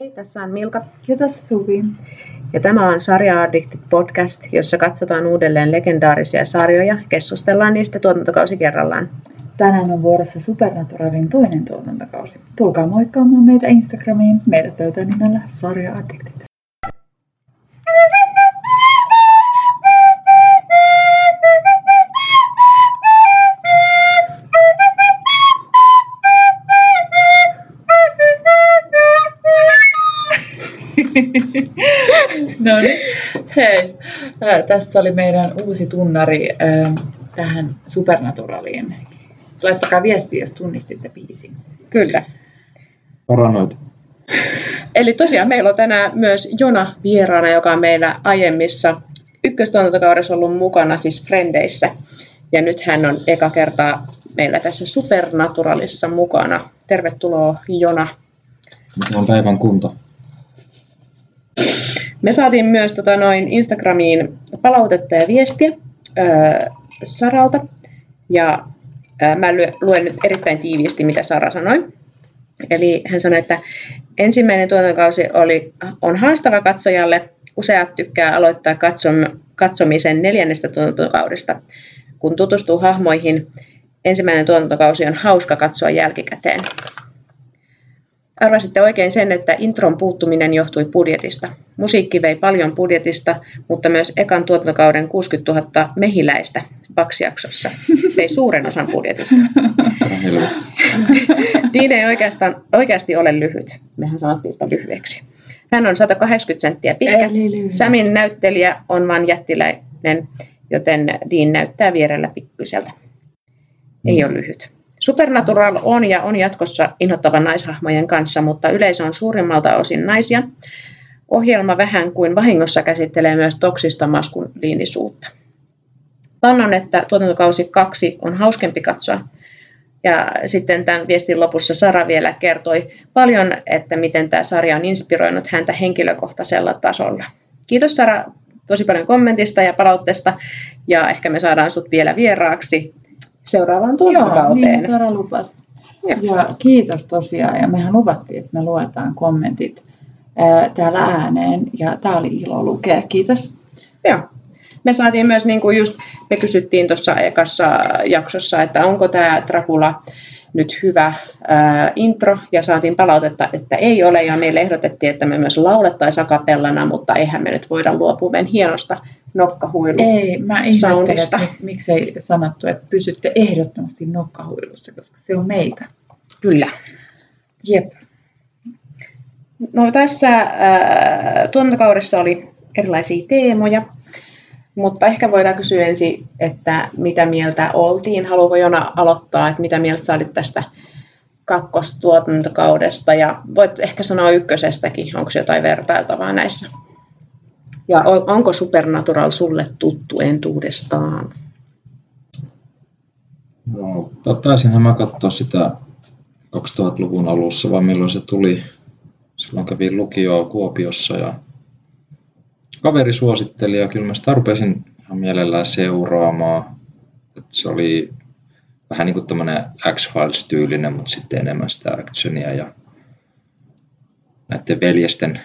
Hei, tässä on Milka. Ja tässä Suvi. Ja tämä on Sarja Addicted podcast, jossa katsotaan uudelleen legendaarisia sarjoja, keskustellaan niistä tuotantokausi kerrallaan. Tänään on vuorossa Supernaturalin toinen tuotantokausi. Tulkaa moikkaamaan meitä Instagramiin. Meidät löytää nimellä Sarja Addicted. no niin, hei. Tässä oli meidän uusi tunnari ää, tähän Supernaturaliin. Laittakaa viestiä, jos tunnistitte biisin. Kyllä. Paranoit. Eli tosiaan meillä on tänään myös Jona vieraana, joka on meillä aiemmissa ykköstuotantokaudessa ollut mukana, siis Frendeissä. Ja nyt hän on eka kertaa meillä tässä Supernaturalissa mukana. Tervetuloa Jona. Mikä on päivän kunto? Me saatiin myös tota, noin Instagramiin palautetta ja viestiä ää, Saralta. Ja ää, mä luen nyt erittäin tiiviisti, mitä Sara sanoi. Eli hän sanoi, että ensimmäinen tuotantokausi oli, on haastava katsojalle. Useat tykkää aloittaa katsom, katsomisen neljännestä tuotantokaudesta. Kun tutustuu hahmoihin, ensimmäinen tuotantokausi on hauska katsoa jälkikäteen. Arvasitte oikein sen, että intron puuttuminen johtui budjetista. Musiikki vei paljon budjetista, mutta myös ekan tuotantokauden 60 000 mehiläistä Vax-jaksossa vei suuren osan budjetista. Dean ei oikeastaan, oikeasti ole lyhyt. Mehän sanottiin sitä lyhyeksi. Hän on 180 senttiä pitkä. Samin näyttelijä on vain jättiläinen, joten Dean näyttää vierellä pikkuiselta. Ei ole lyhyt. Supernatural on ja on jatkossa inhottavan naishahmojen kanssa, mutta yleisö on suurimmalta osin naisia. Ohjelma vähän kuin vahingossa käsittelee myös toksista maskuliinisuutta. Vannon, että tuotantokausi kaksi on hauskempi katsoa. Ja sitten tämän viestin lopussa Sara vielä kertoi paljon, että miten tämä sarja on inspiroinut häntä henkilökohtaisella tasolla. Kiitos Sara tosi paljon kommentista ja palautteesta ja ehkä me saadaan sut vielä vieraaksi seuraavaan tuotantokauteen. Joo, niin Sara lupas. Ja. ja kiitos tosiaan. Ja mehän luvattiin, että me luetaan kommentit ää, täällä ääneen. Ja tämä oli ilo lukea. Kiitos. Joo. Me saatiin myös, niin kuin just me kysyttiin tuossa ekassa jaksossa, että onko tämä Dracula nyt hyvä ää, intro, ja saatiin palautetta, että ei ole, ja meille ehdotettiin, että me myös laulettaisiin akapellana, mutta eihän me nyt voida luopua meidän hienosta nokkahuilu Ei, mä ihmettelen, että miksei sanottu, että pysytte ehdottomasti nokkahuilussa, koska se on meitä. Kyllä. Jep. No tässä äh, tuontokaudessa oli erilaisia teemoja, mutta ehkä voidaan kysyä ensin, että mitä mieltä oltiin. Haluatko Jona aloittaa, että mitä mieltä sä olit tästä kakkostuotantokaudesta ja voit ehkä sanoa ykkösestäkin, onko jotain vertailtavaa näissä? Ja onko Supernatural sulle tuttu entuudestaan? No, taisinhan mä katsoa sitä 2000-luvun alussa, vai milloin se tuli. Silloin kävin lukioa Kuopiossa ja kaveri suositteli ja kyllä mä sitä rupesin ihan mielellään seuraamaan. Että se oli vähän niin kuin tämmöinen X-Files-tyylinen, mutta sitten enemmän sitä actionia ja näiden veljesten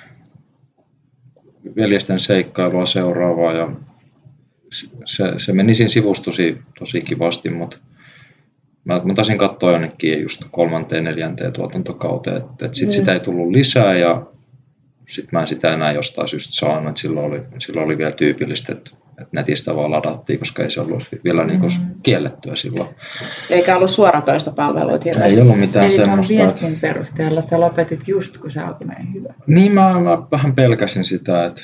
veljesten seikkailua seuraavaa ja se, se meni siinä sivussa tosi, tosi kivasti, mutta mä, mä taisin katsoa jonnekin just kolmanteen, neljänteen tuotantokauteen, että et sit mm. sitä ei tullut lisää ja sitten mä en sitä enää jostain syystä saanut, että silloin oli, silloin oli vielä tyypillistä, että, että netistä vaan ladattiin, koska ei se ollut vielä niin mm. kiellettyä silloin. Eikä ollut suoratoista palveluita Ei ollut mitään Eli semmoista. Eli viestin perusteella sä lopetit just, kun se alkoi meidän hyvä. Niin, mä, mä vähän pelkäsin sitä, että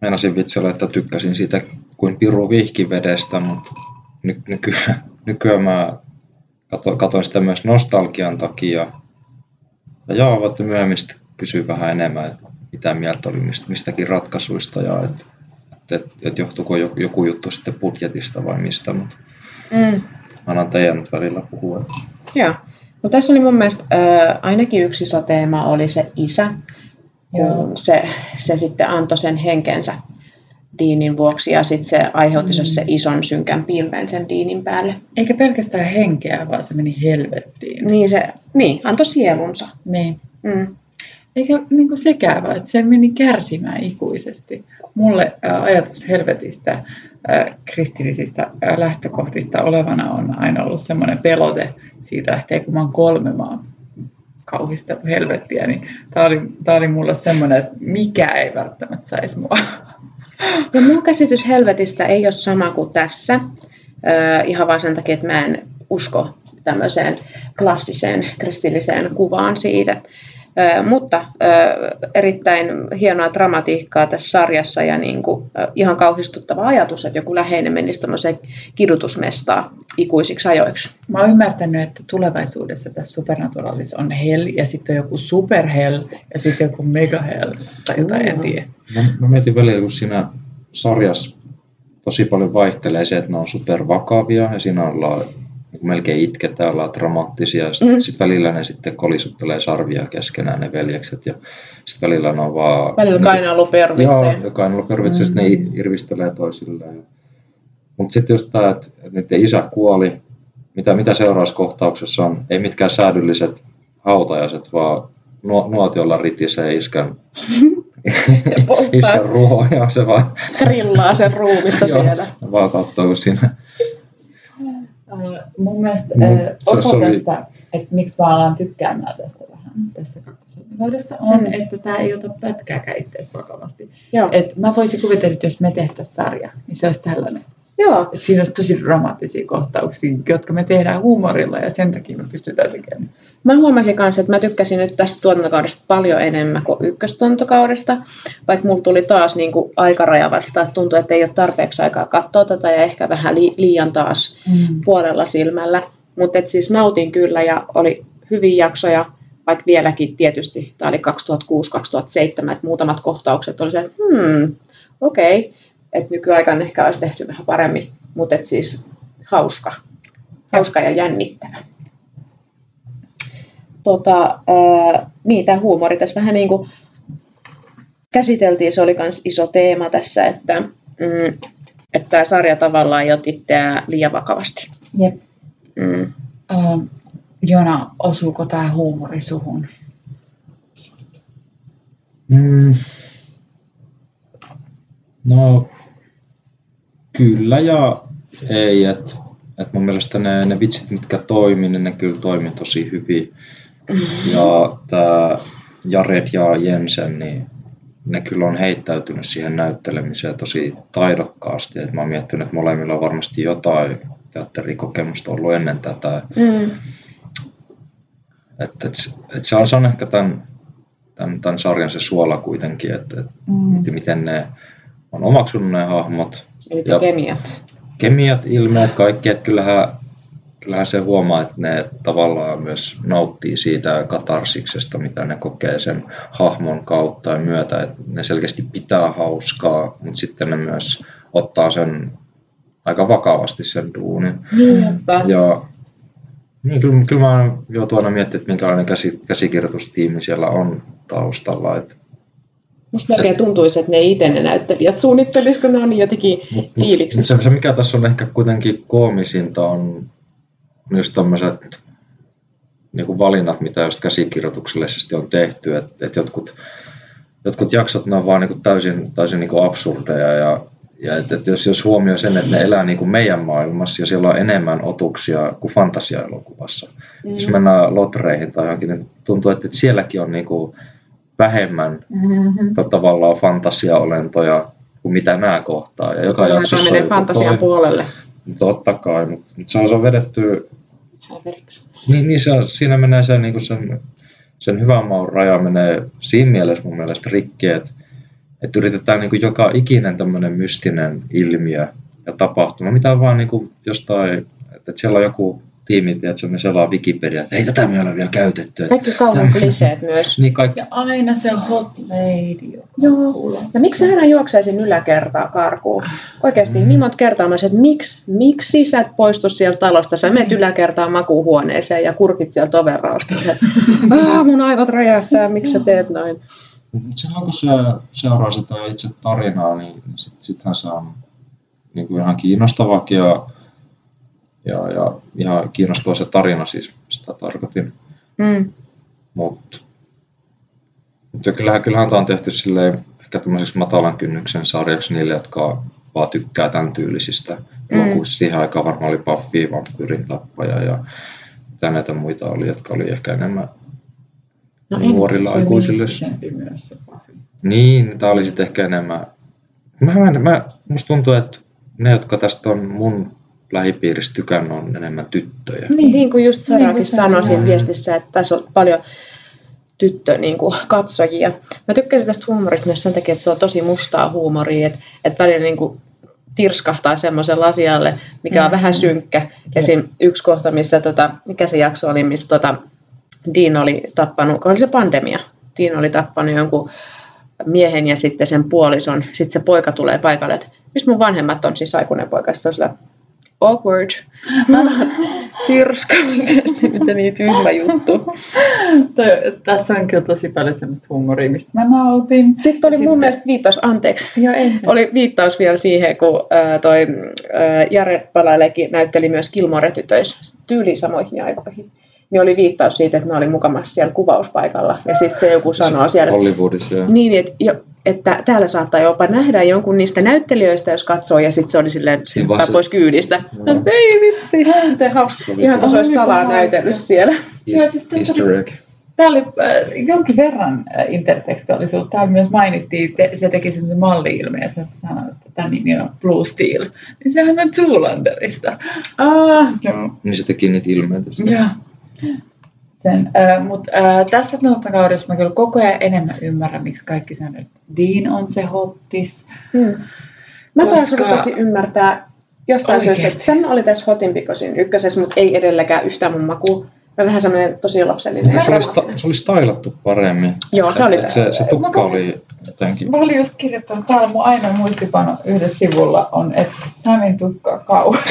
meinasin vitsellä, että tykkäsin siitä kuin piru vihkivedestä, mutta ny, nykyään, nykyään mä katoin sitä myös nostalgian takia. Ja joo, voitte myöhemmin kysyä vähän enemmän, mitä mieltä oli mistäkin ratkaisuista ja että et, et johtuuko joku juttu sitten budjetista vai mistä, mutta mm. annan teidän nyt välillä puhua. Joo. No tässä oli mun mielestä äh, ainakin yksi iso teema oli se isä, Joo. Se, se sitten antoi sen henkensä diinin vuoksi ja sitten se aiheutti mm. se ison synkän pilven sen diinin päälle. Eikä pelkästään henkeä, vaan se meni helvettiin. Niin, se, niin antoi sielunsa. Niin. Mm. Eikä niin kuin vaan että se meni kärsimään ikuisesti. Mulle ajatus helvetistä, kristillisistä lähtökohdista olevana on aina ollut semmoinen pelote siitä lähtee, kun mä oon kolme, mä oon kauhistellut helvettiä, niin tämä oli, tää oli mulle semmoinen, että mikä ei välttämättä saisi mua. Ja mun käsitys helvetistä ei ole sama kuin tässä, ihan vaan sen takia, että mä en usko tämmöiseen klassiseen kristilliseen kuvaan siitä. Mutta erittäin hienoa dramatiikkaa tässä sarjassa ja niin kuin, ihan kauhistuttava ajatus, että joku läheinen menisi tämmöiseen kidutusmestaan ikuisiksi ajoiksi. Mä oon ymmärtänyt, että tulevaisuudessa tässä Supernaturalissa on hell ja sitten on joku super hell ja sitten joku mega hell tai jotain, en tiedä. Mä, mä mietin välillä, kun siinä sarjassa tosi paljon vaihtelee se, että ne on supervakavia ja siinä ollaan niin melkein itketään, ollaan dramaattisia. Sitten mm. sit välillä ne sitten kolisuttelee sarvia keskenään ne veljekset ja sitten välillä ne on vaan... Välillä niin, kainalo pervitsee. Joo, ja kainalo pervitsee, mm. ne irvistelee toisilleen. Mutta sitten just tämä, että, niiden isä kuoli, mitä, mitä seuraavassa kohtauksessa on, ei mitkään säädylliset hautajaiset, vaan nuotiolla ritisee iskän, iskän ruoa ja se vaan... Grillaa sen ruumista siellä. vaan katsoo, kun siinä mun mielestä mm, osa oli... tästä, että miksi mä alan tykkäämään tästä vähän tässä kakkosvuodessa, on, mm. että tämä ei ota pätkääkään itseäsi vakavasti. Joo. Et mä voisin kuvitella, että jos me tehtäisiin sarja, niin se olisi tällainen. Joo. Et siinä olisi tosi dramaattisia kohtauksia, jotka me tehdään huumorilla ja sen takia me pystytään tekemään. Mä huomasin kanssa, että mä tykkäsin nyt tästä tuotantokaudesta paljon enemmän kuin ykköstuotantokaudesta, vaikka mulla tuli taas niin kuin aikaraja vasta, että tuntui, että ei ole tarpeeksi aikaa katsoa tätä ja ehkä vähän liian taas mm. puolella silmällä. Mutta siis nautin kyllä ja oli hyviä jaksoja, vaikka vieläkin tietysti, tämä oli 2006-2007, että muutamat kohtaukset oli se, että hmm, okei, okay. että nykyaikana ehkä olisi tehty vähän paremmin, mutta siis hauska, hauska ja jännittävä tota, ää, niin, tämä huumori tässä vähän niin kuin käsiteltiin, se oli myös iso teema tässä, että, mm, että tämä sarja tavallaan ei itseään liian vakavasti. Jep. Mm. Uh, Jona, osuuko tämä huumori suhun? Mm. No, kyllä ja ei. Et, et mun mielestä ne, ne vitsit, mitkä toimii, niin ne kyllä toimii tosi hyvin. Ja tämä Jared ja Jensen, niin ne kyllä on heittäytynyt siihen näyttelemiseen tosi taidokkaasti. Et mä oon miettinyt, että molemmilla on varmasti jotain teatterikokemusta ollut ennen tätä. Mm. Et, et, et se, on, se on ehkä tämän, tämän, tämän sarjan se suola kuitenkin, että et mm. miten ne on omaksunut ne hahmot. Eli ja kemiat. Kemiat, ilmeet, kaikki. Että kyllähän kyllähän se huomaa, että ne tavallaan myös nauttii siitä katarsiksesta, mitä ne kokee sen hahmon kautta ja myötä, että ne selkeästi pitää hauskaa, mutta sitten ne myös ottaa sen aika vakavasti sen duunin. Niin, ja niin, kyllä, kyllä mä oon jo tuona miettinyt, että minkälainen käsi, käsikirjoitustiimi siellä on taustalla. Että Musta melkein tuntuisi, että ne itse ne näyttelijät suunnittelisivat, kun ne on jotenkin fiiliksissä. Se, se, mikä tässä on ehkä kuitenkin koomisinta, on myös tämmöiset niin kuin valinnat, mitä just käsikirjoituksellisesti on tehty, että, että jotkut, jotkut jaksot ne on vaan niin kuin täysin, täysin niin kuin absurdeja ja, ja että, että jos, jos huomioi sen, että ne elää niin kuin meidän maailmassa ja siellä on enemmän otuksia kuin fantasiaelokuvassa. Mm. Jos mennään lotreihin tai johonkin, niin tuntuu, että, että sielläkin on niin kuin vähemmän mm-hmm. tavallaan fantasiaolentoja kuin mitä nämä kohtaa. Ja joka jaksossa menee fantasian puolelle. Totta kai, mutta, mutta se on, se on vedetty häveriksi. Niin, niin se on, siinä menee se, niin sen, sen hyvän maun raja menee siinä mielessä mun mielestä rikki, että, että yritetään niin kuin joka ikinen tämmöinen mystinen ilmiö ja tapahtuma, mitä vaan niin kuin jostain, että siellä on joku tiimi, että ne selaa Wikipedia, että ei tätä me ole vielä käytetty. Kaikki kauan kliseet myös. niin kaikki. Ja aina se hot lady. Joo. Ja miksi hän juoksee sinne yläkertaa karkuun? Oikeasti, mm. niin monta kertaa mä että miksi, miksi sä et poistu sieltä talosta? Sä menet yläkertaan makuuhuoneeseen ja kurkit sieltä overrausta. mun aivot räjähtää, miksi sä teet noin? Silloin kun se seuraa sitä itse tarinaa, niin sit, sittenhän se on niin kuin ihan kiinnostavakin ja ja, ja ihan kiinnostava se tarina siis, sitä tarkoitin. Mm. Mutta Mutta kyllähän, kyllähän tämä on tehty silleen, ehkä tämmöiseksi matalan kynnyksen sarjaksi niille, jotka vaan tykkää tämän tyylisistä mm. elokuvista. Siihen aikaan varmaan oli Buffy, Vampyrin tappaja ja mitä näitä muita oli, jotka oli ehkä enemmän no nuorilla aikuisille. Myös se Niin, tämä oli sitten ehkä enemmän... Mä, mä, mä, musta tuntuu, että ne, jotka tästä on mun lähipiirissä tykännyt, on enemmän tyttöjä. Niin, niin kuin just Sarakin niin sanoi siinä viestissä, että tässä on paljon tyttö niin kuin, katsojia. Mä tykkäsin tästä huumorista myös sen takia, että se on tosi mustaa huumoria, että, että välillä niin kuin, tirskahtaa semmoisen asialle, mikä on mm. vähän synkkä. Esim. yksi kohta, missä, tota, mikä se jakso oli, missä tota, Dean oli tappanut, oli se pandemia, Dean oli tappanut jonkun miehen ja sitten sen puolison. Sitten se poika tulee paikalle, että missä mun vanhemmat on, siis aikuinen poika. Sitten on sillä, awkward. Tirska, mitä niin tyhmä juttu. tässä on kyllä tosi paljon semmoista huumoria, mistä mä nautin. Sitten oli mun sitten... mielestä viittaus, anteeksi, Joo, en. oli viittaus vielä siihen, kun äh, toi äh, Jare Palailekin näytteli myös Kilmore-tytöissä tyyliin samoihin aikoihin niin oli viittaus siitä, että ne oli mukamassa siellä kuvauspaikalla. Ja sitten se joku sanoo siellä... Hollywoodissa, joo. Niin, että, jo, että täällä saattaa jopa nähdä jonkun niistä näyttelijöistä, jos katsoo, ja sitten se oli silleen syppää se... pois kyydistä. No. Että ei vitsi, te Ihan kuin se olisi salaa näytellyt siellä. Easter egg. Tämä oli äh, jonkin verran äh, intertekstuaalisuutta. Täällä myös mainittiin, te, se teki semmoisen malli-ilmeen, ja sä sanoit, että tämä nimi on Blue Steel. Niin sehän on Zoolanderista. Ah, joo. Niin se teki niitä ilmeitä. Joo. Sen, äh, mutta äh, tässä kaudessa mä kyllä koko ajan enemmän ymmärrän, miksi kaikki sanoo, että Dean on se hottis. Hmm. Mä koska... taas rupesin ymmärtää jostain syystä, että Sam oli tässä Hotin Pikosin ykkösessä, mutta ei edelläkään yhtään mun makuun. Mä vähän semmoinen tosi lapsellinen. Se oli, sta- se oli stylattu paremmin. Joo, se oli se. Se, se tukka oli jotenkin... Mä olin just kirjoittanut, täällä mun aina muistipano yhdessä sivulla on, että Samin tukka on kauhean.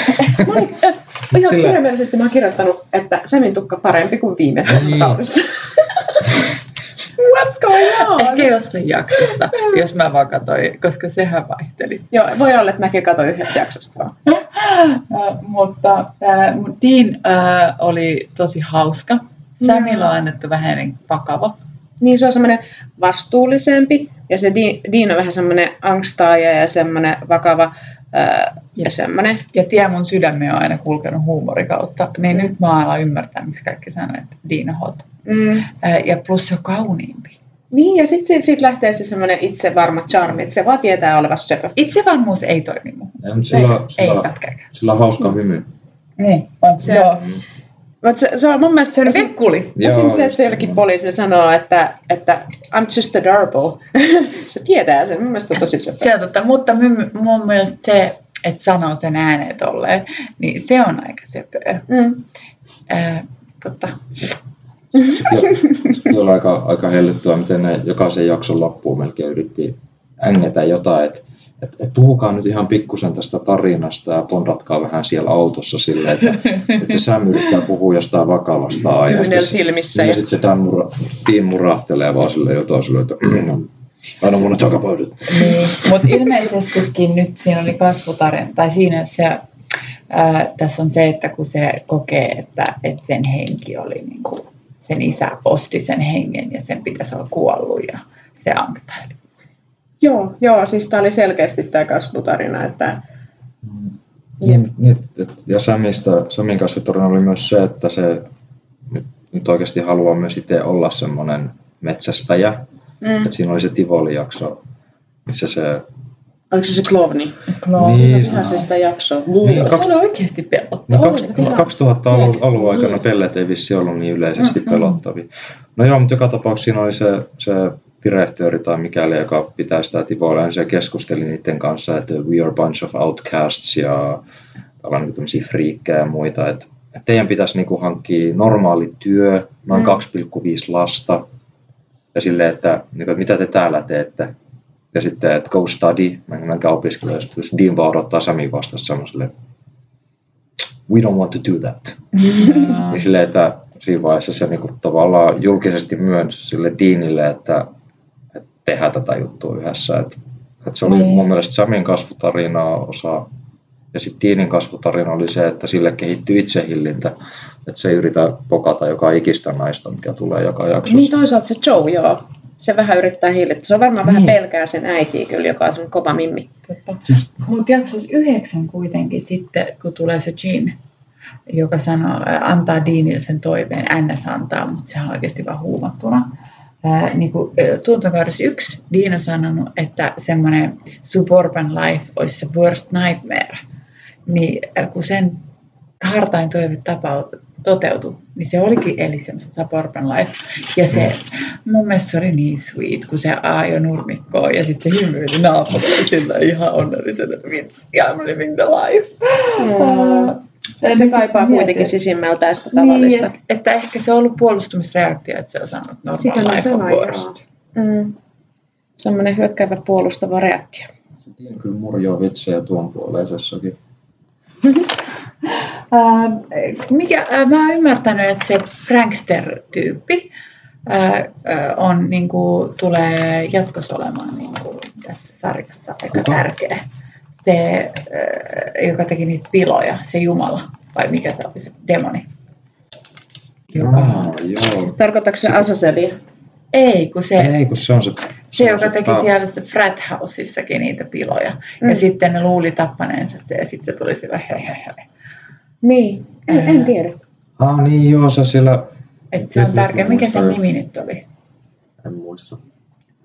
mä olin, äh, ihan Sillä... kirjaimellisesti mä oon kirjoittanut, että Samin tukka parempi kuin viime kaudessa. What's going on? Ehkä jossain jaksossa, jos mä vaan katsoin, koska sehän vaihteli. Joo, voi olla, että mäkin katsoin yhdestä jaksosta vaan. mutta äh, Dean äh, oli tosi hauska. Samilla on annettu vähän vakava. Niin se on semmoinen vastuullisempi ja se Dean on vähän semmoinen angstaaja ja semmoinen vakava ää, ja semmoinen. Ja tie mun sydämme on aina kulkenut huumorikautta, niin mm. nyt mä alan ymmärtää, miksi kaikki sanoo, että on hot. Mm. Ää, ja plus se on kauniimpi. Niin, ja sitten siitä, siitä lähtee se semmoinen itsevarma charmi, että se vaan tietää olevassa söpö. Itsevarmuus ei toimi muuhun. Ei, sillä, ei, sillä, ei sillä on hauska hymy. Niin, on. Se, joo. Mm. Mutta se, se, on mun mielestä... Se pekkuli. Esimerkiksi se, että jollekin poliisi sanoo, että, että I'm just adorable. se tietää sen. Mun mielestä on tosi se. se totta, mutta mun, mun mielestä se, että sanoo sen ääneen tolleen, niin se on aika söpöä. Mm. Äh, totta. Se oli aika, aika hellyttyä, miten ne jokaisen jakson loppuun melkein yritti ängetä jotain, että et, et puhukaa nyt ihan pikkusen tästä tarinasta ja pondatkaa vähän siellä autossa silleen, että et se Sam yrittää puhua jostain vakavasta aiheesta. silmissä. Ja, sitten se Dan mura, Dean murahtelee vaan silleen jotain silleen, että want to talk about it. Niin, mutta ilmeisestikin nyt siinä oli kasvutarina, tai siinä se, ää, tässä on se, että kun se kokee, että, että sen henki oli niin kuin, sen isä osti sen hengen ja sen pitäisi olla kuollut ja se angstaili. Joo, joo, siis tämä oli selkeästi tämä kasvutarina, että niin, niin, ja Samista, Samin kasvutarina oli myös se, että se nyt, nyt oikeasti haluaa myös itse olla semmoinen metsästäjä. Mm. Että siinä oli se Tivoli-jakso, missä se... Oliko se se Klovni? Klovni, niin, ihan se sitä jaksoa. Niin, se oli oikeasti pelottava. No, 2000-alun aikana pellet ei vissi ollut niin yleisesti pelottavia. No joo, mutta joka tapauksessa siinä oli se, se direktööri tai mikäli, joka pitää sitä Tivoilla, niin se keskusteli niiden kanssa, että we are a bunch of outcasts ja ollaan niin tämmöisiä friikkejä ja muita, että, teidän pitäisi niin kuin hankkia normaali työ, noin mm. 2,5 lasta, ja silleen, että, niin kuin, että mitä te täällä teette, ja sitten, että go study, menkää opiskelemaan, ja sitten Dean vaan odottaa Sami vastassa semmoiselle, we don't want to do that. Mm. niin silleen, että siinä vaiheessa se niin kuin, tavallaan julkisesti myönsi sille Deanille, että tehdä tätä juttua yhdessä. Et, et se oli mm. mun mielestä Samin kasvutarina osa, ja sitten Deanin kasvutarina oli se, että sille kehittyy itsehillintä, että se ei yritä pokata joka ikistä naista, mikä tulee joka jaksossa. Niin toisaalta se Joe, joo. Se vähän yrittää hillitä. Se on varmaan vähän Niin. pelkää sen äitiä kyllä, joka on sun kova mimmi. Totta. Siis, Mutta jaksossa yhdeksän kuitenkin sitten, kun tulee se Jean, joka sanoo, antaa Deanille sen toiveen, NS antaa, mutta sehän on oikeasti vaan huumattuna. Ää, niin kuin, ää, tuotantokaudessa yksi on sanonut, että semmoinen suburban life olisi se worst nightmare. Niin ää, kun sen hartain toive toteutui, niin se olikin eli semmoista suburban life. Ja se, mun mielestä se oli niin sweet, kun se ajoi nurmikkoon ja sitten se hymyili naapurille sillä ihan onnellisena, että vitsi, I'm living the life. Mm. Ää, Se kaipaa mietin, kuitenkin sisimmältään sitä tavallista. Niin, että, että ehkä se on ollut puolustumisreaktio, että se on worst. joo. Mm. Semmoinen hyökkäävä puolustava reaktio. se Dean kyllä murjoo vitsejä tuon puoleisessakin. Mikä, mä oon ymmärtänyt, että se prankster-tyyppi ää, ää, on, niin kuin, tulee jatkossa olemaan niin kuin, tässä sarjassa aika Kuka? tärkeä. Se, ää, joka teki niitä piloja, se Jumala, vai mikä se oli se demoni. Joka, Aa, joo. Tarkoitatko se Se- Asazelia? ei, kun se, Ei, kun se on se... se, on joka teki pää- siellä se frat houseissakin niitä piloja. Mm. Ja sitten ne luuli tappaneensa se ja sitten se tuli sillä hei hei hei. Niin, en, en tiedä. Ah niin, joo, se siellä... Et se on tärkeä. Mikä sen nimi nyt oli? En muista.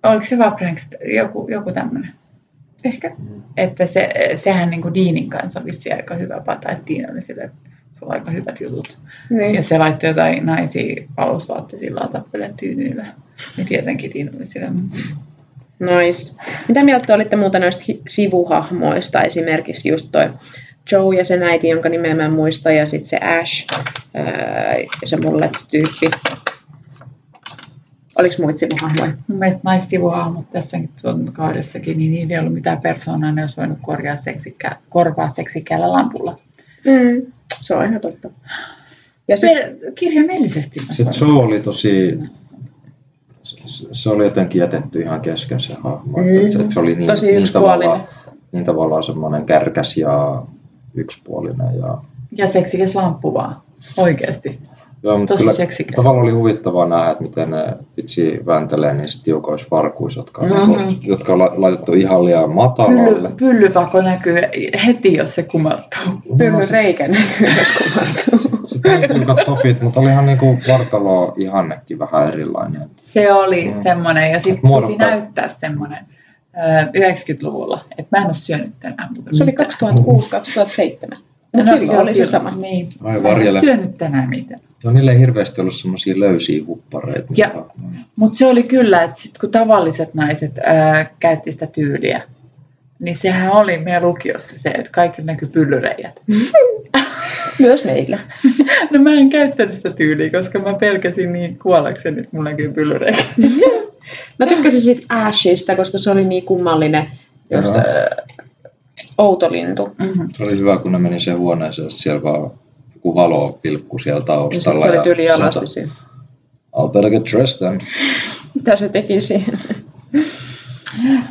Oliko se vaan? Joku, joku tämmöinen. Ehkä. Että se, sehän niin kuin Deanin kanssa on vissiin aika hyvä pata, että Dean oli sille, että sulla on aika hyvät jutut. Niin. Ja se laittoi jotain naisia alusvaatteilla tappelen tyynyillä. Niin tietenkin Dean oli sille, mm, Nois. Mitä mieltä te olitte muuta noista sivuhahmoista? Esimerkiksi just toi Joe ja sen äiti, jonka nimeä mä en muista, ja sitten se Ash, ää, se mullet-tyyppi. Oliko muita sivuhahmoja? Mun mielestä naissivuhahmot tässäkin tuon kaudessakin, niin niillä ei ollut mitään persoonaa, ne olisi voinut korjaa seksikkää, korvaa seksikkäällä lampulla. Mm. Se on ihan totta. Ja Se, kirjaimellisesti. mä Se. Joe oli tosi... Se, se oli jotenkin jätetty ihan kesken se hahmo. Mm. Se, se oli niin, Tosi niin, yksipuolinen. tavallaan, niin tavallaan semmoinen kärkäs ja yksipuolinen. Ja, Ja seksikäs lamppu vaan. Oikeasti. Joo, mutta Tosi kyllä seksikäs. tavallaan oli huvittavaa nähdä, että miten ne vitsi vääntelee niissä tiukoissa farkuissa, jotka on, Mhm. mm-hmm. jotka on la- laitettu ihan liian matalalle. Pylly, pyllypako näkyy heti, jos se kumartuu. Pylly reikä näkyy, jos kumartuu. Sitten oli tiukat topit, mutta olihan niinku vartalo ihannekin vähän erilainen. Se oli Mm. semmoinen, ja sitten piti näyttää semmoinen ö, 90-luvulla. Että mä en ole syönyt tänään Se oli mitään. 2006-2007. Mutta No, joo, oli se sama. Niin. Ai Mä en varjele. ole syönyt tänään mitään. Joo, niillä ei hirveästi ollut semmoisia löysiä huppareita. Ja- mitä- Mutta se oli kyllä, että sit kun tavalliset naiset ää, käytti sitä tyyliä, niin sehän oli meidän lukiossa se, että kaikilla näkyy pyllyreijät. Myös meillä. No mä en käyttänyt sitä tyyliä, koska mä pelkäsin niin kuollakseni, että mulla näkyy pyllyreijä. Mä tykkäsin siitä Ashista, koska se oli niin kummallinen, äh, outo lintu. Mm-hmm. Se oli hyvä, kun ne meni sen huoneeseen, siellä vaan joku valo pilkku siellä Ja taustalla. sitten se oli tyyli sanoi, alasti siinä. I'll better get dressed then. Mitä se teki siihen?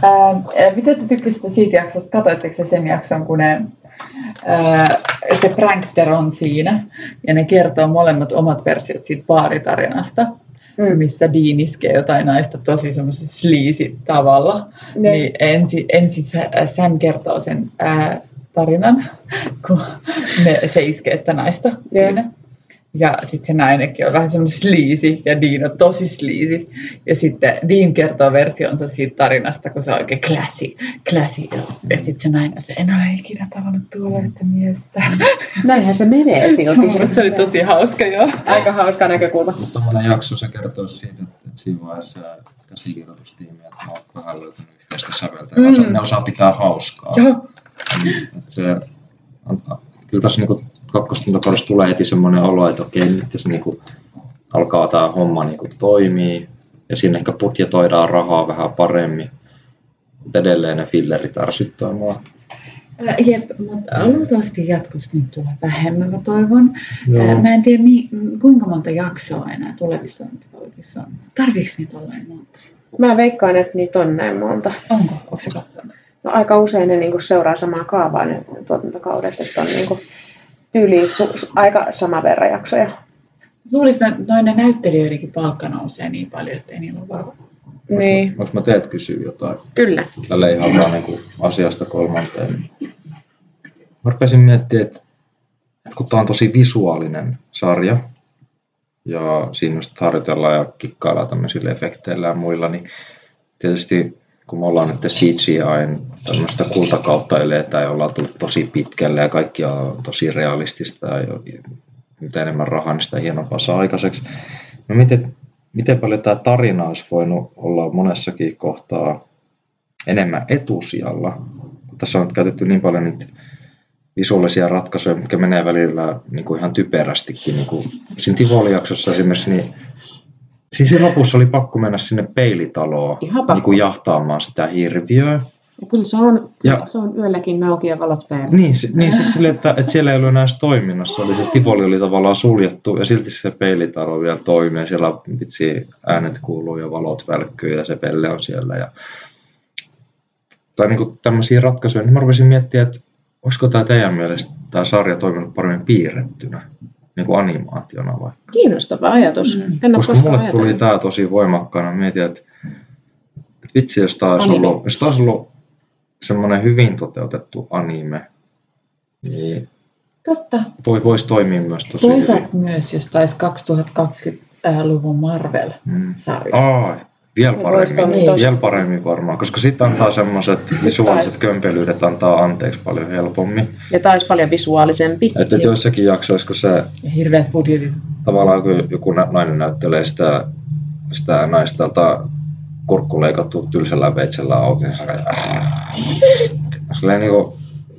Ää, mitä te tykkäsitte siitä jaksosta? Katoitteko se sen jakson, kun ne, ää, se prankster on siinä ja ne kertoo molemmat omat versiot siitä baaritarinasta, Mm. missä Dean iskee jotain naista tosi semmoisessa sleazy tavalla. Ne. Niin ensin, se, ää, Sam kertoo sen ää, tarinan, kun ne, se iskee sitä naista Joo. siinä. Ja sitten se nainenkin on vähän semmoinen sleazy ja Dean on tosi sleazy. Ja sitten Dean kertoo versionsa siitä tarinasta, kun se on oikein classy. classy. Ja sitten se nainen se en ole ikinä tavannut tuollaista miestä. Näinhän se menee silti. Se oli tosi hauska joo. Aika hauska näkökulma. Mutta tämmöinen jakso, se kertoo siitä, että, siinä vaiheessa käsikirjoitustiimi, että mä oon vähän löytänyt yhteistä säveltä. Mm. Mm. Ne osaa pitää hauskaa. Joo. Et se, antaa- kyllä tässä niinku kakkoskuntakaudessa tulee heti semmoinen olo, että okei, nyt tässä niinku alkaa tämä homma niinku toimii. Ja siinä ehkä budjetoidaan rahaa vähän paremmin. Mutta edelleen ne fillerit ärsyttää mua. Jep, mutta luultavasti jatkossa nyt tulee vähemmän, mä toivon. Joo. Mä en tiedä, mi- kuinka monta jaksoa enää tulevissa toimintakaudissa on. Tarviiks niitä olla monta? Mä veikkaan, että niitä on näin monta. Onko? Onko se katsonut? No, aika usein ne niinku seuraa samaa kaavaa ne tuotantokaudet, että on niinku tyyliin su- su- aika sama verran jaksoja. Luulisin, että noiden näyttelijöidenkin palkka nousee niin paljon, että ei niillä ole varaa. Niin. Onko mä teet kysyä jotain? Kyllä. Tällä ihan vaan niin kuin asiasta kolmanteen. Mä rupesin miettimään, että, että kun tämä on tosi visuaalinen sarja, ja siinä just harjoitellaan ja kikkaillaan tämmöisillä efekteillä ja muilla, niin tietysti kun me ollaan nyt CGI tämmöistä kultakautta eletään ja ollaan tullut tosi pitkälle ja kaikki on tosi realistista ja mitä enemmän rahaa, niin sitä hienompaa saa aikaiseksi. No miten, miten paljon tämä tarina olisi voinut olla monessakin kohtaa enemmän etusijalla? Tässä on käytetty niin paljon niitä visuaalisia ratkaisuja, mitkä menee välillä niin kuin ihan typerästikin. Niin kuin siinä Tivoli-jaksossa esimerkiksi, niin Siis lopussa oli pakko mennä sinne peilitaloon niin kuin jahtaamaan sitä hirviöä. Ja kyllä se on, ja, se on yölläkin auki ja valot päällä. Niin, niin siis sille, että, että siellä ei ollut enää toiminnassa. Oli se Tivoli oli tavallaan suljettu ja silti se peilitalo vielä toimii ja siellä vitsi äänet kuuluu ja valot välkkyy ja se pelle on siellä. Ja, tai niin kuin tämmöisiä ratkaisuja, niin mä rupesin miettimään, että olisiko tämä teidän mielestä tämä sarja toiminut paremmin piirrettynä? Niin kuin animaationa vaikka. Kiinnostava ajatus. Mm. En Koska mulle ajatellut. tuli tämä tosi voimakkaana. Mietin, että, että vitsi, jos tämä olisi ollut, jos tämä olisi ollut semmoinen hyvin toteutettu anime, niin Totta. Voi, voisi toimia myös tosi Toisaalta hyvin. myös, jos taisi 2020-luvun Marvel-sarja. Mm. Ai, vielä paremmin, niin. vielä paremmin varmaan, koska sitten antaa semmoiset visuaaliset kömpelyydet antaa anteeksi paljon helpommin. Ja taisi paljon visuaalisempi. Että et joissakin jaksoissa, kun se... Ja hirveät budjetit. Tavallaan kun joku nainen näyttelee sitä, sitä naista tältä kurkku leikattu tylsällä veitsellä auki, niin se niin kuin,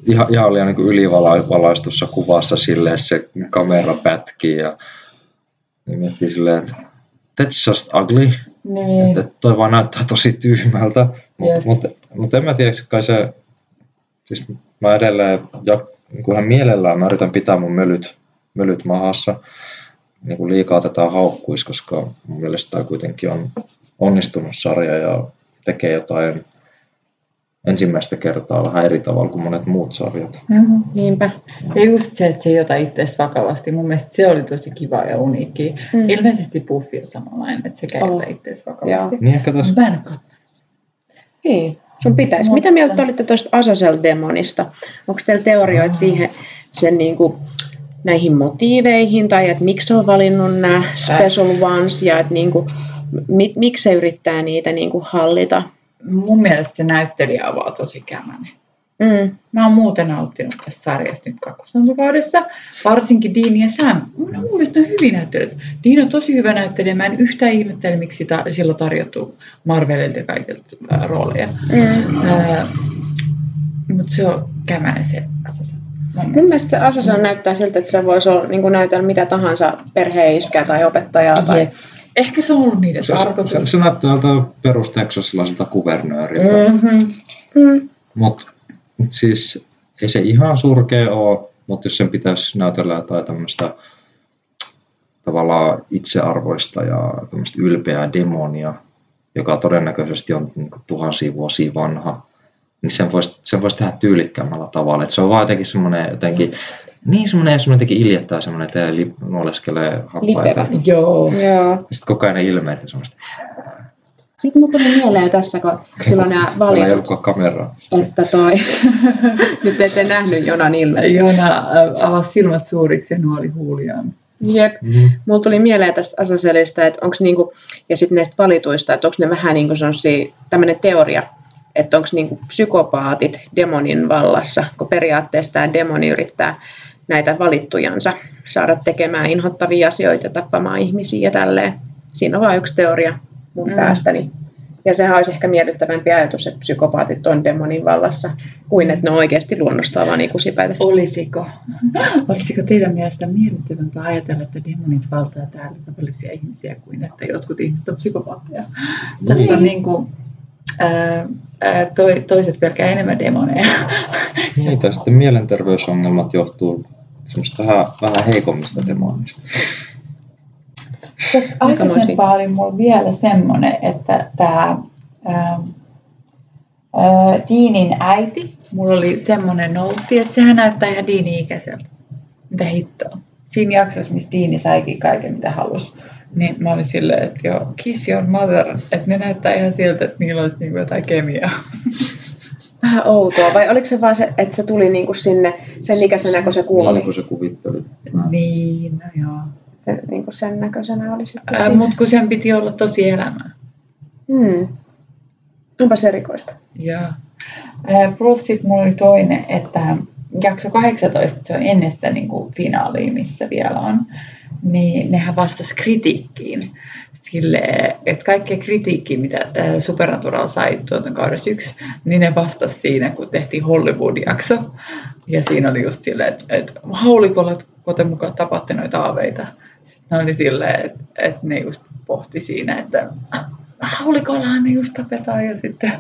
ihan, ihan liian niin ylivalaistussa kuvassa silleen se kamera pätkii ja niin miettii silleen, että that's just ugly. Niin. Että toi vaan näyttää tosi tyhmältä. Mutta mut, mut en mä tiedä, kai se, siis mä edelleen, ja niin ihan mielellään mä yritän pitää mun mölyt, mölyt mahassa. Niin kuin liikaa tätä haukkuisi, koska mun mielestä tämä kuitenkin on onnistunut sarja ja tekee jotain ensimmäistä kertaa vähän eri tavalla kuin monet muut sarjat. Mm-hmm, niinpä. Ja just se, että se ei ota itseäsi vakavasti. Mun mielestä se oli tosi kiva ja uniikki. Mm. Ilmeisesti Buffy on samanlainen, että se ei ota itseäsi vakavasti. Niin ehkä tässä... Mä en Niin, sun pitäisi. Mutta... Mitä mieltä olitte tuosta Azazel-demonista? Onko teillä teorioita oh. siihen sen niin kuin, näihin motiiveihin tai että miksi se on valinnut nämä special ones ja että niin kuin, mi, miksi se yrittää niitä niin kuin hallita? Mun mielestä se näyttelijä avaa tosi kämänen. Mm. Mä oon muuten nauttinut tässä sarjasta nyt kakkosantakaudessa, varsinkin Dean ja Sam. Mun, mun mielestä ne on hyvin näyttelijät. Dean on tosi hyvä näyttelijä, mä en yhtään ihmettele, miksi sitä silloin tarjottu Marvelilta kaikilta äh, rooleja. Mm. Äh, Mutta se on kämänen se Asasan. Mun mielestä se Asasan mm. näyttää siltä, että se voisi olla, niin näytellä mitä tahansa perheiskä tai opettajaa. Tai... Ehkä se on ollut niiden se, tarkoitus. Se, se näyttää tältä perusteksasialaiselta kuvernööriltä. Mm-hmm. Mm. Mutta mut siis ei se ihan surkea ole, mutta jos sen pitäisi näytellä jotain tämmöistä tavallaan itsearvoista ja tämmöistä ylpeää demonia, joka todennäköisesti on niin tuhansia vuosia vanha, niin sen voisi, sen voisi tehdä tyylikkäämmällä tavalla. Et se on vaan jotenkin semmoinen jotenkin niin semmoinen, semmoinen teki iljettää semmoinen, että li, nuoleskelee happaita. Joo. Joo. Sitten koko ajan ja semmoista. Sitten mun tuli mieleen tässä, kun silloin nämä valitut, ei kameraa. että toi, nyt ette nähnyt Jonan ilmeet. Jona avasi silmät suuriksi ja nuoli huuliaan. Jep. Mm-hmm. Mulla tuli mieleen tästä Asaselista, että onko niinku, ja sitten näistä valituista, että onko ne vähän niin kuin tämmöinen teoria, että onko niinku psykopaatit demonin vallassa, kun periaatteessa tämä demoni yrittää näitä valittujansa saada tekemään inhottavia asioita, tappamaan ihmisiä ja tälleen. Siinä on vain yksi teoria mun mm. päästäni. Ja sehän olisi ehkä miellyttävämpi ajatus, että psykopaatit on demonin vallassa, kuin että ne on oikeasti luonnostaan vaan ikusipäitä. Olisiko? Olisiko teidän mielestä miellyttävämpää ajatella, että demonit valtaa täällä tavallisia ihmisiä, kuin että jotkut ihmiset on psykopaatteja? Mm. Tässä on niin kuin, ää, toi, toiset pelkää enemmän demoneja. Niin, tai sitten mielenterveysongelmat johtuu semmoista vähän, vähän heikommista demonista. Aikaisempaa oli mulla vielä semmoinen, että tämä Diinin äiti, mulla oli semmoinen noutti, että sehän näyttää ihan Diini ikäiseltä. Mitä hittoa. Siinä jaksossa, missä Diini saikin kaiken, mitä halusi, Niin mä olin silleen, että joo, kiss your mother, että ne näyttää ihan siltä, että niillä olisi niinku jotain kemiaa. Vähän outoa, vai oliko se vaan se, että se tuli niinku sinne sen ikäisenä, kun se kuoli? Niin kuin se kuvitteli. Niin, no joo. Se niinku sen näköisenä oli sitten siinä. Mutta kun sen piti olla tosi elämää. Hmm. Onpas erikoista. Joo. Plus sitten mulla oli toinen, että jakso 18, se on ennen sitä niin kuin finaalia, missä vielä on, niin nehän vastasi kritiikkiin. Sille, että kaikkea kritiikkiä, mitä ää, Supernatural sai tuotantokaudessa yksi, niin ne vastasi siinä, kun tehtiin Hollywood-jakso. Ja siinä oli just silleen, että, että haulikolla te mukaan tapatte noita aaveita. Sitten ne oli silleen, että, että ne just pohti siinä, että haulikollahan ne just tapetaan ja sitten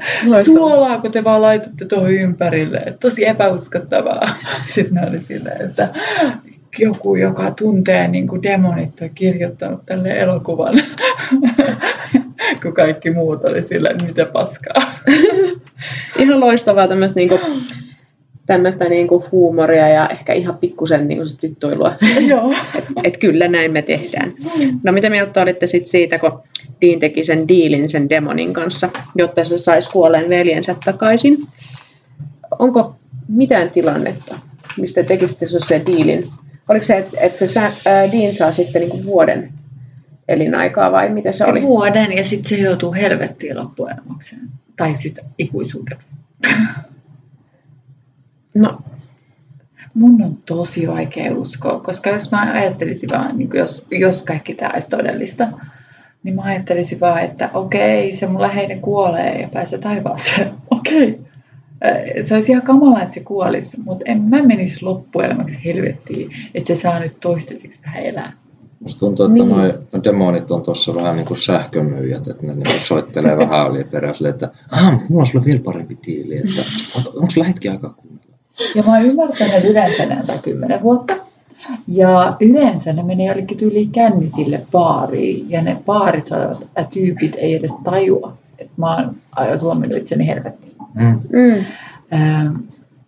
suolaa, kun te vaan laitatte tuohon ympärille. Tosi epäuskottavaa. Sitten ne oli silleen, että joku, joka tuntee niin kuin demonit, on kirjoittanut tälle elokuvan, kun kaikki muut oli silleen, että mitä paskaa. Ihan loistavaa tämmöistä niinku, tämmöistä niinku huumoria ja ehkä ihan pikkusen niinku sit vittuilua. Joo. Et, et kyllä näin me tehdään. No mitä mieltä olitte sit siitä, kun Dean teki sen diilin sen demonin kanssa, jotta se saisi kuolleen veljensä takaisin? Onko mitään tilannetta, mistä tekisitte se diilin? Oliko se, että, että se, ää, Dean saa sitten niinku vuoden elinaikaa vai mitä se oli? Vuoden ja sitten se joutuu helvettiin loppuelämäkseen. Tai siis ikuisuudeksi. No, Mun on tosi vaikea uskoa, koska jos mä ajattelisin vaan, niin jos, jos kaikki tämä olisi todellista, niin mä ajattelisin vaan, että okei, se mun läheinen kuolee ja pääsee taivaaseen. Okei. Se olisi ihan kamala, että se kuolisi, mutta en mä menisi loppuelämäksi helvettiin, että se saa nyt toistaiseksi vähän elää. Musta tuntuu, että Niin. noi demonit on tuossa vähän niin kuin sähkömyyjät, että ne niin soittelee vähän ali peräsille, että ah, mut mulla on sulle vielä parempi diili, että onko sulla hetki aikaa kuunnella? Ja mä oon ymmärtänyt, että yleensä ne antaa 10 vuotta. Ja yleensä ne menee jollekin tyyliin kännisille baariin. Ja ne baarissa olevat tyypit ei edes tajua, että mä oon aivan tuominut itseni helvettiin. Mm. mm, Ähm,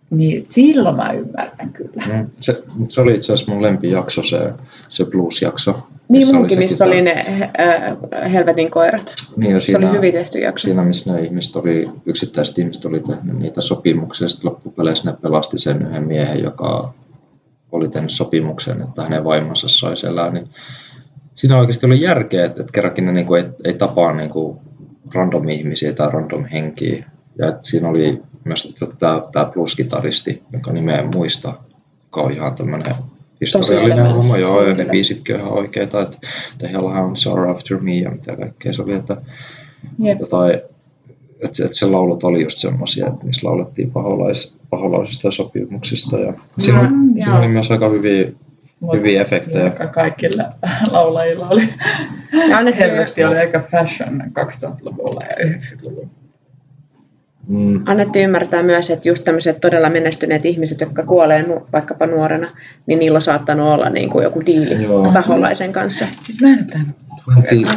niin silloin mä ymmärrän kyllä. Mm. Se, se, oli itse asiassa mun lempijakso, se, se blues-jakso. niin munkin, se missä oli ne äh, helvetin koirat. Niin, Se siinä, oli hyvin tehty jakso. siinä, missä ne ihmiset oli, yksittäiset ihmiset oli tehnyt niitä sopimuksia, sitten loppupeleissä ne pelasti sen yhden miehen, joka oli tehnyt sopimuksen, että hänen vaimonsa saisi elää, niin siinä oikeasti oli järkeä, että, että kerrankin ne niin kuin ei, ei tapaa niin kuin random ihmisiä tai random henkiä. Ja että siinä oli myös tämä, tämä blues-kitaristi, jonka nimeä en muista, joka on ihan tämmöinen historiallinen homma. Joo, ja ne biisitkin on ihan oikeita, että The Hell on Sorrow After Me ja mitä kaikkea se oli, että Jep. jotain, että, että se laulut oli just semmoisia, että niissä laulettiin paholais, paholaisista ja sopimuksista. Ja siinä, oli, Mm, siinä oli myös aika hyviä, Mut hyviä efektejä. Aika kaikilla laulajilla oli. Ja annettiin, Helvetti oli aika fashion 2000-luvulla ja 90-luvulla. Mm, annettiin ymmärtää myös, että just tämmöiset todella menestyneet ihmiset, jotka kuolee nu, vaikkapa nuorena, niin niillä on saattanut olla niin kuin joku diili Joo. taholaisen kanssa. Siis mä en ole tainnut 20,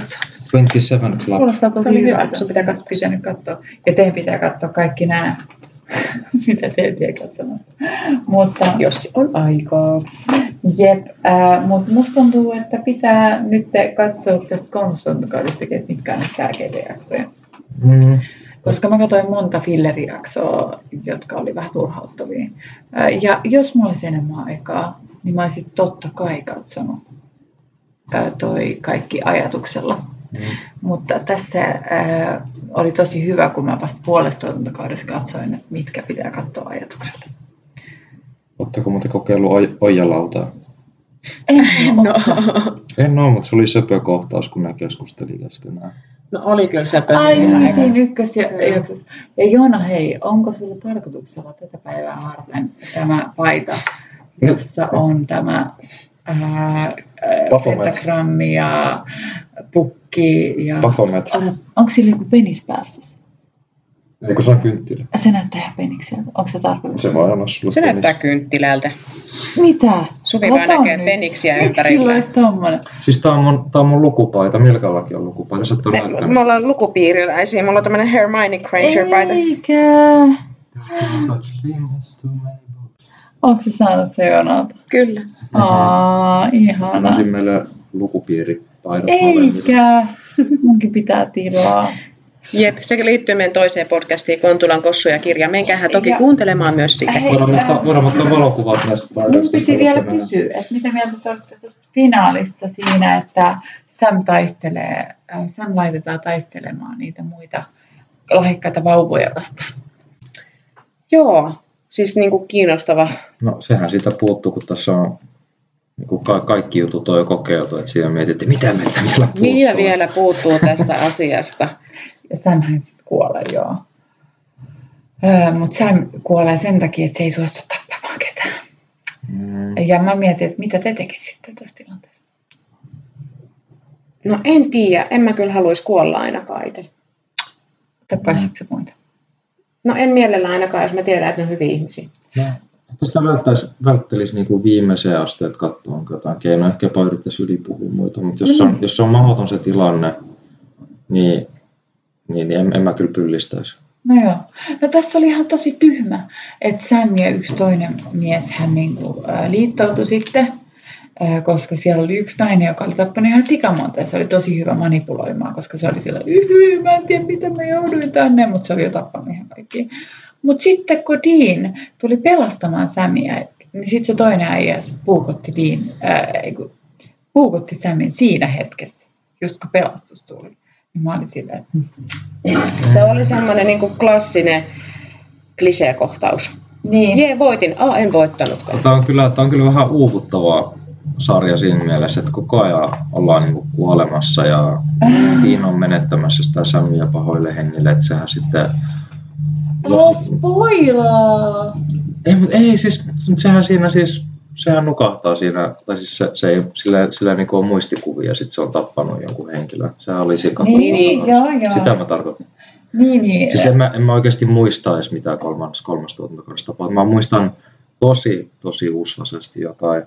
27 Club. Kuulostaa tosi hyvältä. Sun pitää katsoa. Pitänyt katsoa. Ja teidän pitää katsoa kaikki nämä, mitä te ette katsomaan. Mutta Jos on aikaa. jep, äh, mutta musta tuntuu, että pitää nyt katsoa tästä kolmostuntikaudesta, että mitkä on nyt tärkeitä jaksoja. Mm, Koska mä katsoin monta fillerijaksoa, jotka oli vähän turhauttavia. Ja jos mulla olisi enemmän aikaa, niin mä olisin totta kai katsonut toi kaikki ajatuksella. mm. Mutta tässä äh, oli tosi hyvä, kun mä vasta puolesta tuotantokaudessa katsoin, että mitkä pitää katsoa ajatuksella. Oletteko muuten kokeillut oi, oijalautaa? En No, En ole, mutta se oli söpö kohtaus, kun ne keskusteli keskenään. no oli kyllä se Ai niin, siinä ykkösjaksossa. Ja Joona, hei, onko sulla tarkoituksella tätä päivää varten tämä paita, jossa on tämä ää, pentagrammi ja pukki ja... Baphomet. Olet, onko sillä joku penis päässä? Ei kun se on kynttilä. Se näyttää ihan penikseltä. Onko se tarkoitus? Se voi anna sulle Se penis. näyttää kynttilältä. Mitä? Suvi vaan Ota näkee nyt. peniksiä Miksi sillä ympärillä. olisi tommonen? Siis tää on mun, tää on mun lukupaita. Milkallakin on lukupaita. Sä Me, näyttänyt. me ollaan lukupiiriläisiä. Mulla on tämmönen Hermione Granger-paita. Eikä. No. Onko se saanut se Joonalta? Kyllä. Aa, ihana. Sanoisin meille lukupiiri Eikä. Munkin pitää tilaa. Jep, se liittyy meidän toiseen podcastiin, Kontulan kossuja kirja. Menkäähän toki Ja- kuuntelemaan myös sitä. Hei, Voidaan ottaa, voidaan ottaa valokuvat näistä paidoista. piti vielä kysyä, että mitä mieltä te olette tuosta finaalista siinä, että Sam taistelee, äh, Sam laitetaan taistelemaan niitä muita lahjakkaita vauvoja vastaan. Joo, siis niin kuin kiinnostava. No sehän siitä puuttuu, kun tässä on niin kuin ka- kaikki jutut on jo kokeiltu, että siinä mietittiin, mitä meiltä vielä puuttuu. Mitä vielä puuttuu tästä asiasta? Ja Samhän sitten kuolee, joo. Öö, Mutta Sam kuolee sen takia, että se ei suostu tappamaan ketään. Mm. Ja mä mietin, että mitä te tekisitte tässä tilanteessa. No en tiedä, en mä kyllä haluaisi kuolla ainakaan itse. Tappaisitko se muita? No en mielellä ainakaan, jos mä tiedän, että ne on hyviä ihmisiä. No, että sitä välttäisi, välttelisi niin kuin viimeiseen asti, että katsoo, onko jotain keinoa. Ehkä jopa yrittäisi ylipuhua muita, mutta jos, on, jos on mahdoton se tilanne, niin, niin, niin en, en mä kyllä pyllistäisi. No joo. No tässä oli ihan tosi tyhmä, että Sam ja yksi toinen mies hän niinku, ää, liittoutui sitten, ää, koska siellä oli yksi nainen, joka oli tappanut ihan sikamonta ja se oli tosi hyvä manipuloimaan, koska se oli sillä, yhy, mä en tiedä mitä mä jouduin tänne, mutta se oli jo tappanut ihan kaikki. Mutta sitten kun Dean tuli pelastamaan Samia, niin sitten se toinen äijä puukotti Dean, ää, puukotti Samin siinä hetkessä, just kun pelastus tuli. Mä olin silleen, että Se oli semmoinen niin kuin klassinen kliseekohtaus. niin. Jee, voitin. Aa, en voittanutkaan. Tämä on, kyllä, tämä on kyllä vähän uuvuttavaa sarja siinä mielessä, että koko ajan ollaan niin kuin kuolemassa ja Tiina on menettämässä sitä Samia pahoille hengille, että sehän sitten... Älä spoilaa! Ei, ei siis, sehän siinä siis, sehän nukahtaa siinä, tai siis se, se ei, sillä, sillä niin on muistikuvia, sitten se on tappanut jonkun henkilön. Sehän oli siinä Niin, Niin, joo, joo. Sitä mä tarkoitan. Niin, niin. Siis en mä, en mä oikeasti muista edes mitään kolmas, kolmas tuotantokaudesta tapahtuu. Mä muistan tosi, tosi uslaisesti jotain.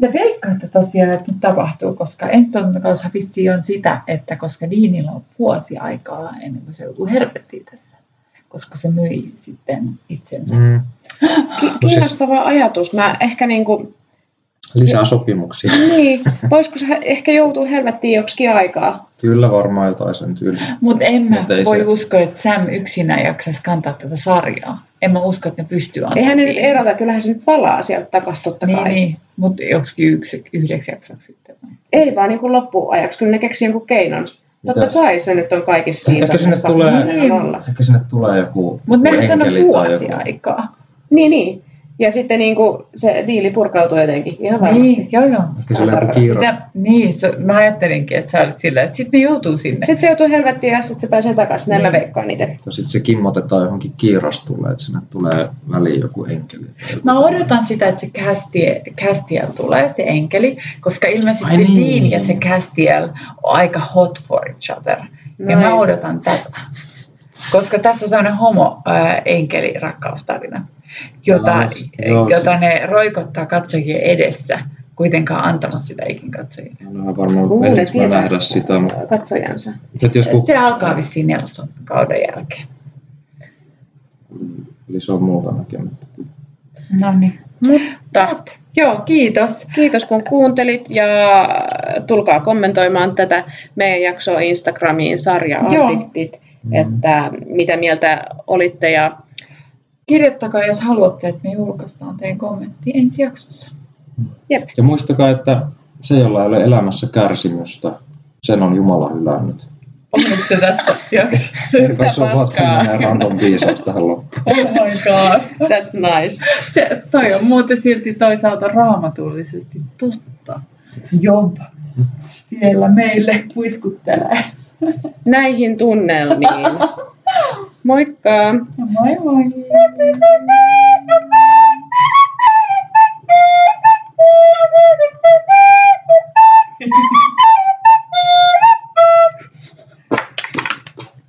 Te veikkaatte tosiaan, että nyt tapahtuu, koska ensi tuotantokaushan vissiin on sitä, että koska Diinillä on vuosi aikaa ennen kuin se joutuu herpettiin tässä, koska se myi sitten itsensä. Mm, Ki- kiinnostava ajatus. Mä ehkä niin kuin, lisää sopimuksia. niin, voisiko se ehkä joutuu helvettiin joksikin aikaa? Kyllä varmaan jotain sen tyyli. Mutta en mä Mut voi se- uskoa, että Sam yksinään jaksaisi kantaa tätä sarjaa. En mä usko, että ne pystyy antamaan. Eihän ne nyt erota, kyllähän se nyt palaa sieltä takaisin totta kai. Niin, niin. mutta joksikin yksi, yhdeksi jaksoksi sitten. vai? Ei vaan niin kuin loppuajaksi, kyllä ne keksii jonkun keinon. Totta Mitäs? kai se nyt on kaikissa Ehkä sinne tulee- olla. Ehkä sinne tulee joku, Mutta nehän sanoo vuosi aikaa. Niin, niin. Ja sitten niin kuin se diili purkautuu jotenkin, ihan varmasti. Niin, joo joo. Sillä on joku kiiros. Sitä, niin, se, mä ajattelinkin, että sä olit sillä, että sitten ne joutuu sinne. Sitten se joutuu helvettiin ja sitten se pääsee takaisin. Näin mä Niin. veikkaan itse. Ja sitten se kimmotetaan johonkin kiirastulle, että sinne tulee väliin joku enkeli. joku Mä odotan sitä, että se Castiel, Castiel tulee, se enkeli, koska ilmeisesti Ai niin. Dean ja se Castiel on aika hot for each other. Ja Nice. mä odotan tätä. Koska tässä on sellainen homo-enkeli rakkaustarina, jota, Joo, jota ne roikottaa katsojien edessä, kuitenkaan antamat sitä ikin katsojille. No, varmaan ehdiks mä nähdä sitä, mutta katsojansa. että jos kun Se alkaa vissiin neloson kauden jälkeen. Eli se on muuta näkemättä. No niin. Mutta Joo, kiitos. kiitos kun kuuntelit ja tulkaa kommentoimaan tätä meidän jaksoa Instagramiin sarja Joo. Addictit, että mitä mieltä olitte ja Kirjoittakaa, jos haluatte, että me julkaistaan teidän kommentti ensi jaksossa. jep, Ja muistakaa, että se, jolla ei ole elämässä kärsimystä, sen on Jumala hylännyt. Oliko se tästä jaksossa? Eipä se on tämmöinen random viisaus tähän loppuun. Oh my god. that's nice. Se, toi on muuten silti toisaalta raamatullisesti totta. Job siellä meille kuiskuttelee. Näihin tunnelmiin. Moikka! Moi moi!